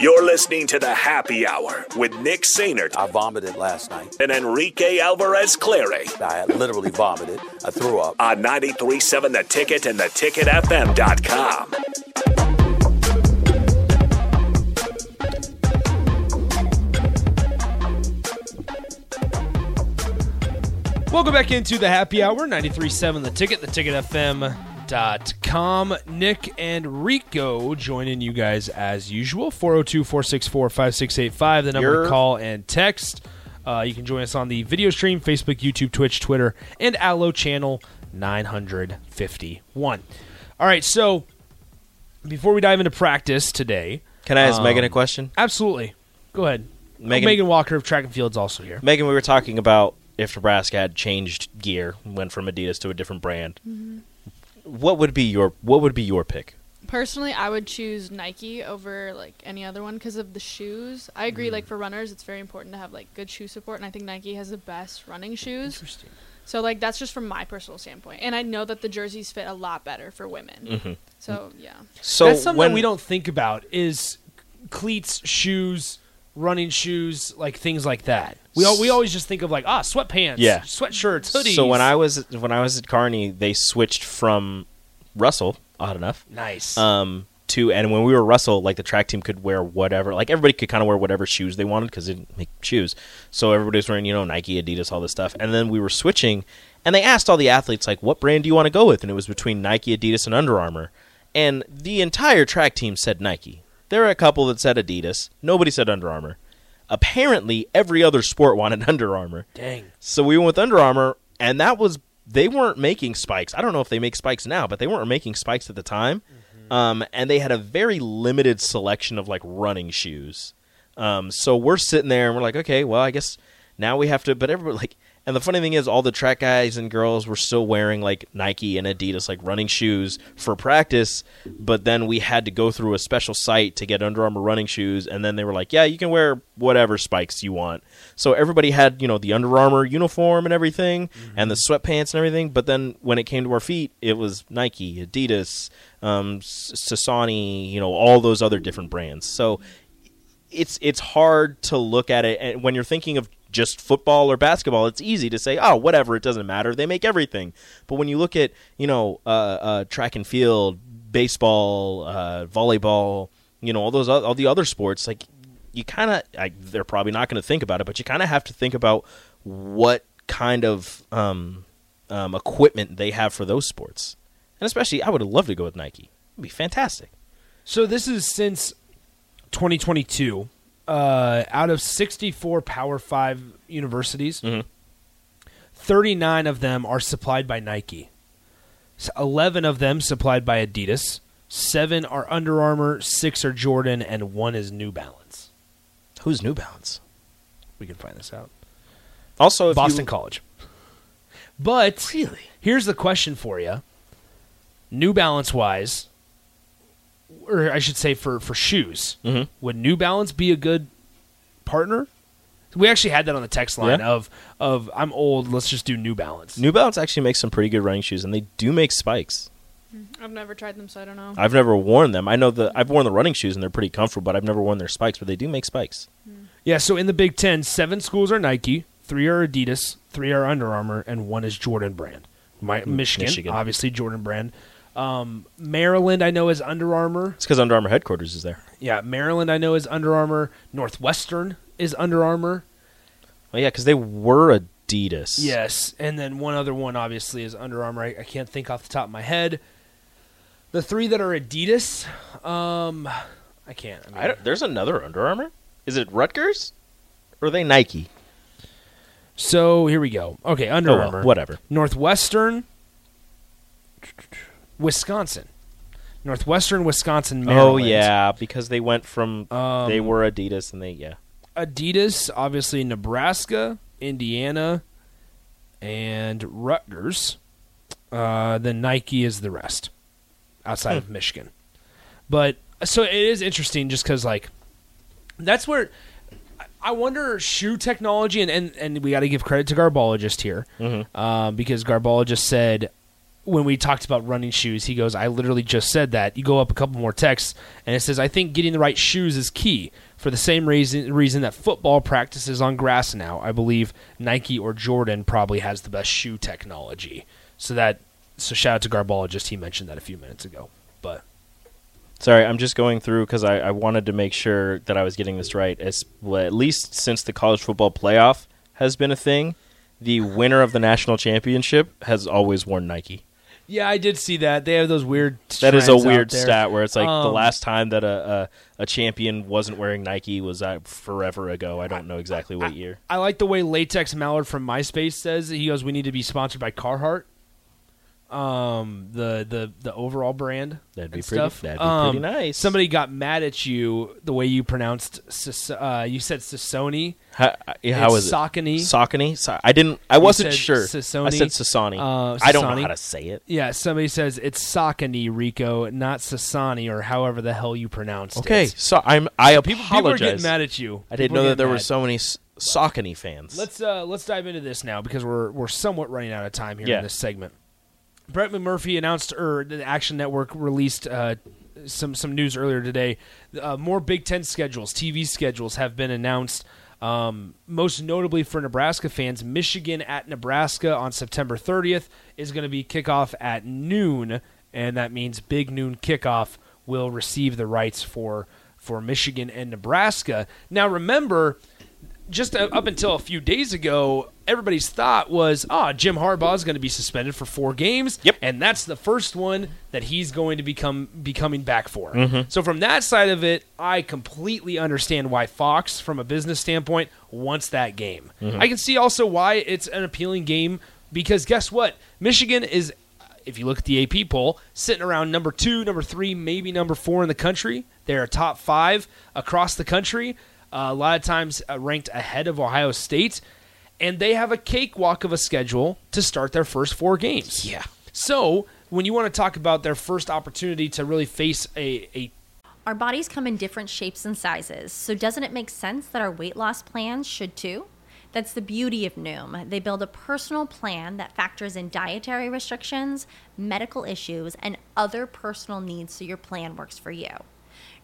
You're listening to the Happy Hour with Nick Sainert I vomited last night. and Enrique Alvarez Clary I literally vomited. I threw up. on 93.7 The Ticket and the theticketfm.com. Welcome back into the happy hour 93.7 The Ticket, the theticketfm.com. Nick and Rico joining you guys as usual. 402 464 5685, the number to call and text. Uh, you can join us on the video stream Facebook, YouTube, Twitch, Twitter, and Allo channel 951. All right, so before we dive into practice today, Can I ask Um, Megan a question? absolutely. Go ahead. Megan- Megan Walker of Track and Field's also here. Megan, we were talking about if Nebraska had changed gear, went from Adidas to a different brand. What would be your What would be your pick? Personally, I would choose Nike over like any other one because of the shoes. I agree. Like for runners, it's very important to have like good shoe support, and I think Nike has the best running shoes. Interesting. So like that's just from my personal standpoint, and I know that the jerseys fit a lot better for women. Mhm. So yeah, So That's something when that we don't think about is cleats, shoes, running shoes, like things like that. We al- we always just think of like ah sweatpants, Yeah. sweatshirts, hoodies. So when I was when I was at Kearney, they switched from Russell, odd enough, nice, um, to and when we were Russell, like the track team could wear whatever, like everybody could kind of wear whatever shoes they wanted because they didn't make shoes. So everybody was wearing you know Nike, Adidas, all this stuff, and then we were switching, and they asked all the athletes like, what brand do you want to go with, and it was between Nike, Adidas, and Under Armour, and the entire track team said Nike. There were a couple that said Adidas. Nobody said Under Armour. Apparently, every other sport wanted Under Armour. dang. So we went with Under Armour, and that was they weren't making spikes. I don't know if they make spikes now, but they weren't making spikes at the time. Um, and they had a very limited selection of like running shoes. Um, so we're sitting there and we're like, okay, well, I guess now we have to. But everybody like, and the funny thing is, all the track guys and girls were still wearing like Nike and Adidas like running shoes for practice. But then we had to go through a special site to get Under Armour running shoes, and then they were like, yeah, you can wear whatever spikes you want. So everybody had you know the Under Armour uniform and everything, and the sweatpants and everything. But then when it came to our feet, it was Nike, Adidas, um, Sasani, you know, all those other different brands. So it's it's hard to look at it and when you're thinking of just football or basketball it's easy to say oh whatever it doesn't matter. They make everything. But when you look at you know uh, uh, track and field baseball uh, volleyball you know all those all the other sports like you kind of they're probably not going to think about it but you kind of have to think about what kind of um, um, equipment they have for those sports. And especially i would love to go with nike. It'd be fantastic. So this is since 2022. Uh, out of 64 Power Five universities, Mhm. 39 of them are supplied by Nike. 11 of them supplied by Adidas. Seven are Under Armour, six are Jordan, and one is New Balance. who's new balance We can find this out. also if Boston you, College. But Really? here's the question for you: New Balance wise, or I should say for for shoes, Mhm. would New Balance be a good partner? We actually had that on the text line Yeah. of of I'm old, let's just do New Balance. New Balance actually makes some pretty good running shoes, and they do make spikes. I've never tried them, so I don't know. I've never worn them. I know the I've worn the running shoes, and they're pretty comfortable, but I've never worn their spikes. But they do make spikes. Yeah, so in the Big Ten, seven schools are Nike, three are Adidas, three are Under Armour, and one is Jordan brand. My, Michigan, Michigan. obviously Jordan brand. Um, Maryland, I know is Under Armour. It's because Under Armour headquarters is there. Yeah, Maryland, I know is Under Armour. Northwestern is Under Armour. Oh yeah, because they were Adidas. Yes, and then one other one obviously is Under Armour. I, I can't think off the top of my head. The three that are Adidas, um, I can't. I mean, I don't, there's another Under Armour. Is it Rutgers? Or are they Nike? so here we go. Okay, Under Oh, Armour. whatever. Northwestern, Wisconsin. Northwestern Wisconsin, Maryland. Oh yeah, because they went from Um, they were Adidas and they yeah. Adidas, obviously Nebraska, Indiana, and Rutgers. Uh, then Nike is the rest, outside of Michigan. But so it is interesting, just because like that's where I- wonder shoe technology, and and, and we got to give credit to Garbologist here, um, because Garbologist said when we talked about running shoes, he goes, I literally just said that. You go up a couple more texts, and it says, I think getting the right shoes is key. For the same reason, reason that football practices on grass now, I believe Nike or Jordan probably has the best shoe technology. So that, so shout out to Garbologist. He mentioned that a few minutes ago. But Sorry, I'm just going through because I, I wanted to make sure that I was getting this right. As at least since the college football playoff has been a thing, the winner of the national championship has always worn Nike. Yeah, I did see that. They have those weird. That is a weird stat where it's like the Um, last time that a, a a champion wasn't wearing Nike was uh, forever ago. I don't know exactly what year. I like the way Latex Mallard from MySpace says he goes, "We need to be sponsored by Carhartt." Um, the the the overall brand. That'd be pretty- Stuff. that'd be Um, pretty nice. Somebody got mad at you the way you pronounced. Uh, you said Sasoni. How, yeah, how It's it? Saucony. Saucony. So, I didn't. I wasn't sure. Sassoni. I said Sassani. Uh, I don't know how to say it. Yeah, somebody says it's Saucony, Rico, not Sasani, or however the hell you pronounced Okay, it. Okay so I'm. I People, people are getting mad at you. I didn't People know that there were so many Saucony fans. Let's uh, let's dive into this now because we're we're somewhat running out of time here Yeah. in this segment. Brett McMurphy announced, or the Action Network released uh, some some news earlier today. Uh, more Big Ten schedules, TV schedules have been announced. Um, most notably for Nebraska fans, Michigan at Nebraska on September 30th is going to be kickoff at noon, and that means big noon kickoff will receive the rights for for Michigan and Nebraska. Now, remember, just uh, up until a few days ago, everybody's thought was, ah, Jim Harbaugh is going to be suspended for four games. Yep. And that's the first one that he's going to become be coming back for. Mm-hmm. So from that side of it, I completely understand why Fox, from a business standpoint, wants that game. Mm-hmm. I can see also why it's an appealing game because guess what? Michigan is if you look at the AP poll, sitting around number two, number three, maybe number four in the country. They're top five across the country. Uh, a lot of times uh, ranked ahead of Ohio State, and they have a cakewalk of a schedule to start their first four games. Yeah. So when you want to talk about their first opportunity to really face a, a Our bodies come in different shapes and sizes, so doesn't it make sense that our weight loss plans should too? That's the beauty of Noom. They build a personal plan that factors in dietary restrictions, medical issues, and other personal needs so your plan works for you.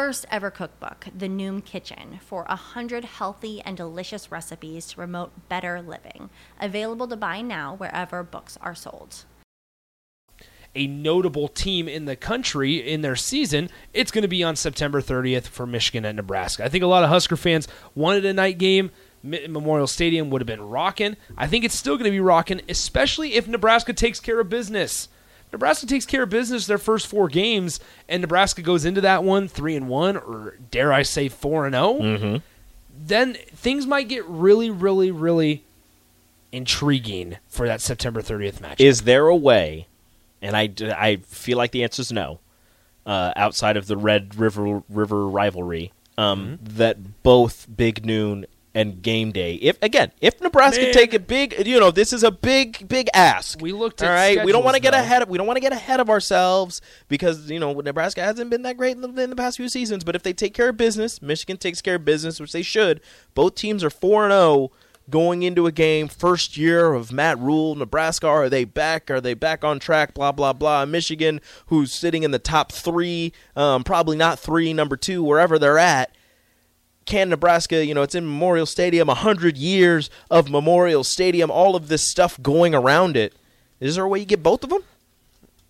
first ever cookbook, The Noom Kitchen, for a hundred healthy and delicious recipes to promote better living. Available to buy now wherever books are sold. a notable team in the country in their season, it's going to be on September 30th for Michigan and Nebraska. I think a lot of Husker fans wanted a night game. Memorial Stadium would have been rocking. I think it's still going to be rocking, especially if Nebraska takes care of business. Nebraska takes care of business their first four games, and Nebraska goes into that one three and one, or dare I say four and 0 Then things might get really, really, really intriguing for that September 30th match. Is there a way? And I, I feel like the answer is no. Uh, outside of the Red River River rivalry, um, Mm-hmm. that both Big Noon and Game Day, if again, if Nebraska Man. take a big, you know, this is a big, big ask. We looked all right. We don't want to get though. ahead. Of, we don't want to get ahead of ourselves because you know Nebraska hasn't been that great in the, in the past few seasons. But if they take care of business, Michigan takes care of business, which they should. Both teams are four and zero going into a game, first year of Matt Rhule, Nebraska, are they back? Are they back on track? Blah blah blah. Michigan, who's sitting in the top three, um, probably not three, number two, wherever they're at. Can Nebraska, you know, it's in Memorial Stadium, 100 years of Memorial Stadium, all of this stuff going around it. Is there a way you get both of them?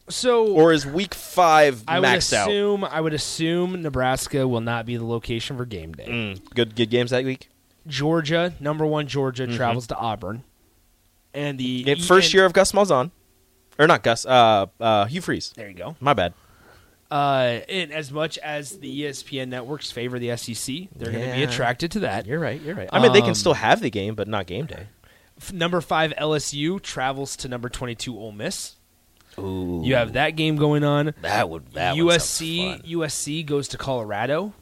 So Or is week five I would maxed out? assume I would assume Nebraska will not be the location for game day. Mm, good good games that week. Georgia, number one Georgia, travels to Auburn, and the first year of Gus Malzahn. Or not Gus, uh, uh, Hugh Freeze. There you go. My bad. Uh, and as much as the ESPN networks favor the SEC, they're going to be Yeah. attracted to that. You're right. You're right. I mean, they can Um, still have the game, but not game day. F- Number five LSU travels to number twenty-two Ole Miss. Ooh, You have that game going on. that would that USC fun. USC goes to Colorado.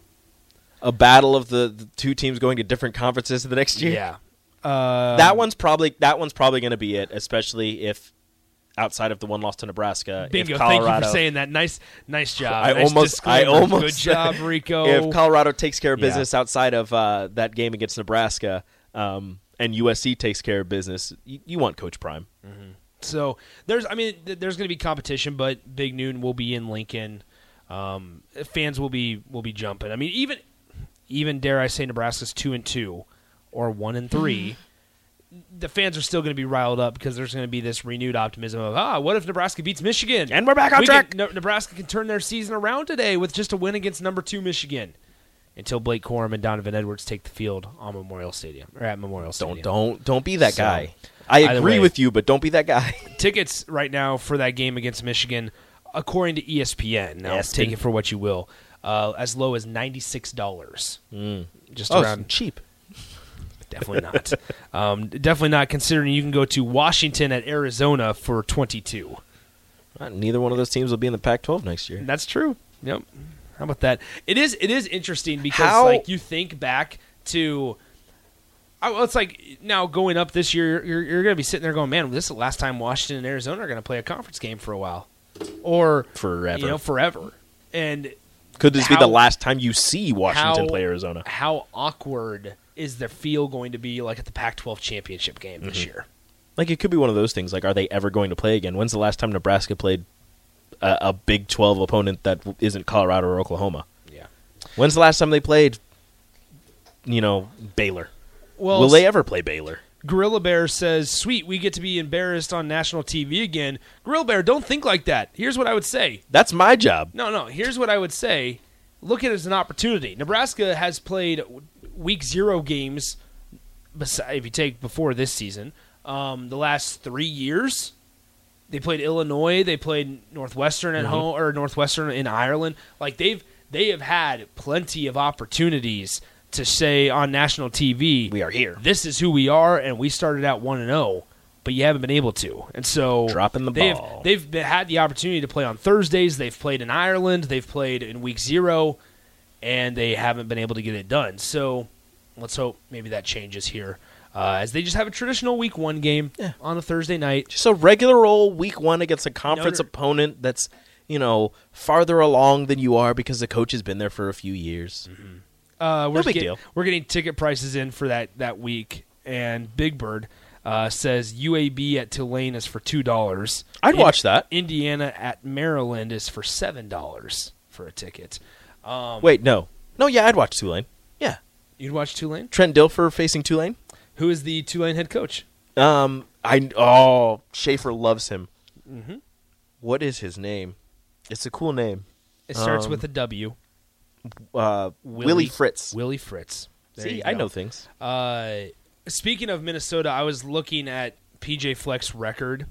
a battle of the, the two teams going to different conferences the next year. Yeah. Uh, that one's probably that one's probably going to be it, especially if outside of the one loss to Nebraska. bingo. if Thank you for saying that. Nice, nice job. I Nice almost, I almost Good job, Rico. If Colorado takes care of Yeah. business outside of uh, that game against Nebraska, um, and USC takes care of business, you, you want Coach Prime. So there's, I mean, th- there's going to be competition, but Big Noon will be in Lincoln. Um, fans will be will be jumping. I mean, even even dare I say Nebraska's two and two or one and three. The fans are still going to be riled up because there's going to be this renewed optimism of ah, what if Nebraska beats Michigan And we're back on We track. can- Ne- Nebraska can turn their season around today with just a win against number two Michigan. Until Blake Corum and Donovan Edwards take the field on Memorial Stadium or at Memorial Stadium. Don't don't don't be that So, guy. I agree way. with you, but don't be that guy. tickets right now for that game against Michigan, according to ESPN, now Yes, take it for what you will, uh, as low as ninety six dollars. Just oh, around, cheap. Definitely not. um, definitely not considering you can go to Washington at Arizona for twenty two. Uh, Neither one of those teams will be in the Pac-12 next year. That's true. Yep. How about that? It is. It is interesting because How- like you think back to. I, well, it's like now going up this year, you're, you're going to be sitting there going, "Man, this is the last time Washington and Arizona are going to play a conference game for a while, or Forever. you know, forever." And Could this be the last time you see Washington how- play Arizona? How awkward is the feel going to be like at the Pac-12 championship game this Mm-hmm. year? Like it could be one of those things. Like, are they ever going to play again? When's the last time Nebraska played a, a Big Twelve opponent that isn't Colorado or Oklahoma? Yeah. When's the last time they played? You know, Baylor. Well, Will they ever play Baylor? Gorilla Bear says, "Sweet, we get to be embarrassed on national TV again." Gorilla Bear, don't think like that. Here's what I would say. That's my job. No, no. Here's what I would say. Look at it as an opportunity. Nebraska has played week zero games. If you take before this season, um, the last three years, they played Illinois. They played Northwestern Mm-hmm. at home or Northwestern in Ireland. Like they've they have had plenty of opportunities to say on national TV, We are here. This is who we are, and we started out one and zero. But you haven't been able to, and so Dropping the they've, ball. They've been, had the opportunity to play on Thursdays. They've played in Ireland. They've played in week zero, and they haven't been able to get it done. So let's hope maybe that changes here, uh, as they just have a traditional week one game Yeah. on a Thursday night. Just a regular old week one against a conference Notre- opponent that's you know farther along than you are because the coach has been there for a few years. Uh, we're No big get- deal. We're getting ticket prices in for that that week, and Big Bird uh, says UAB at Tulane is for two dollars. I'd watch that. Indiana at Maryland is for seven dollars for a ticket. Um, Wait, no, no, yeah, I'd watch Tulane. Yeah, you'd watch Tulane? Trent Dilfer facing Tulane. Who is the Tulane head coach? Um, I oh Schaefer loves him. Mhm. What is his name? It's a cool name. It starts Um, with a W. Uh, Willie, Fritz. Willie Fritz. There See, I know things. Uh, speaking of Minnesota, I was looking at PJ Fleck's record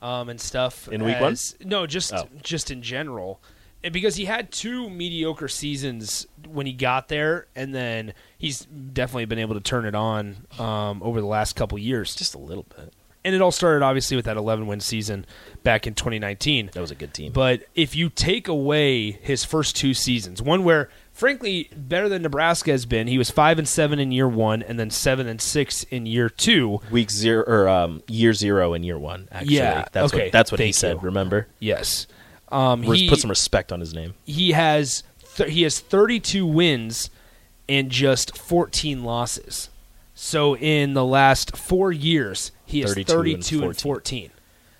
um, and stuff In week one? No, just Oh. just in general, and because he had two mediocre seasons when he got there, and then he's definitely been able to turn it on um, over the last couple years. Just a little bit. And it all started obviously with that 11 win season back in 2019. That was a good team. But if you take away his first two seasons, one where frankly better than Nebraska has been, he was five and seven in year one, and then seven and six in year two. week zero or um, year zero in year one. Actually, Yeah, that's okay, what that's what he said. you. Remember, Yes, um, he put some respect on his name. he has th- he has 32 wins and just 14 losses. So in the last four years, he has 32 and 32 and 14. 14.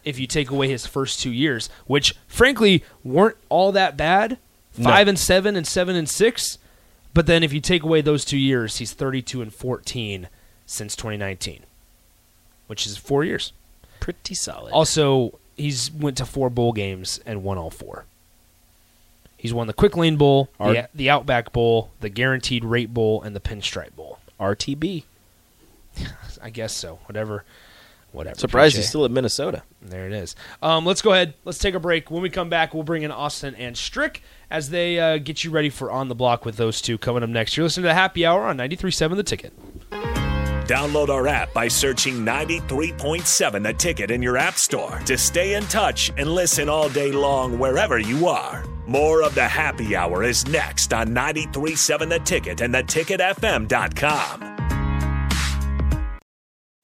If you take away his first two years, which frankly weren't all that bad, No. five and seven and seven and six, But then if you take away those two years, he's 32 and 14 since 2019, which is four years. Pretty solid. Also, he's went to four bowl games and won all four. He's won the Quick Lane Bowl, the, the Outback Bowl, the Guaranteed Rate Bowl, and the Pinstripe Bowl. RTB. I guess so. Whatever. Whatever. Surprised PJ. he's still at Minnesota. There it is. Um, let's go ahead. Let's take a break. When we come back, we'll bring in Austin and Strick as they uh, get you ready for On the Block with those two coming up next. You're listening to the Happy Hour on 93.7 The Ticket. Download our app by searching 93.7 The Ticket in your app store to stay in touch and listen all day long wherever you are. More of the Happy Hour is next on 93.7 The Ticket and theticketfm.com.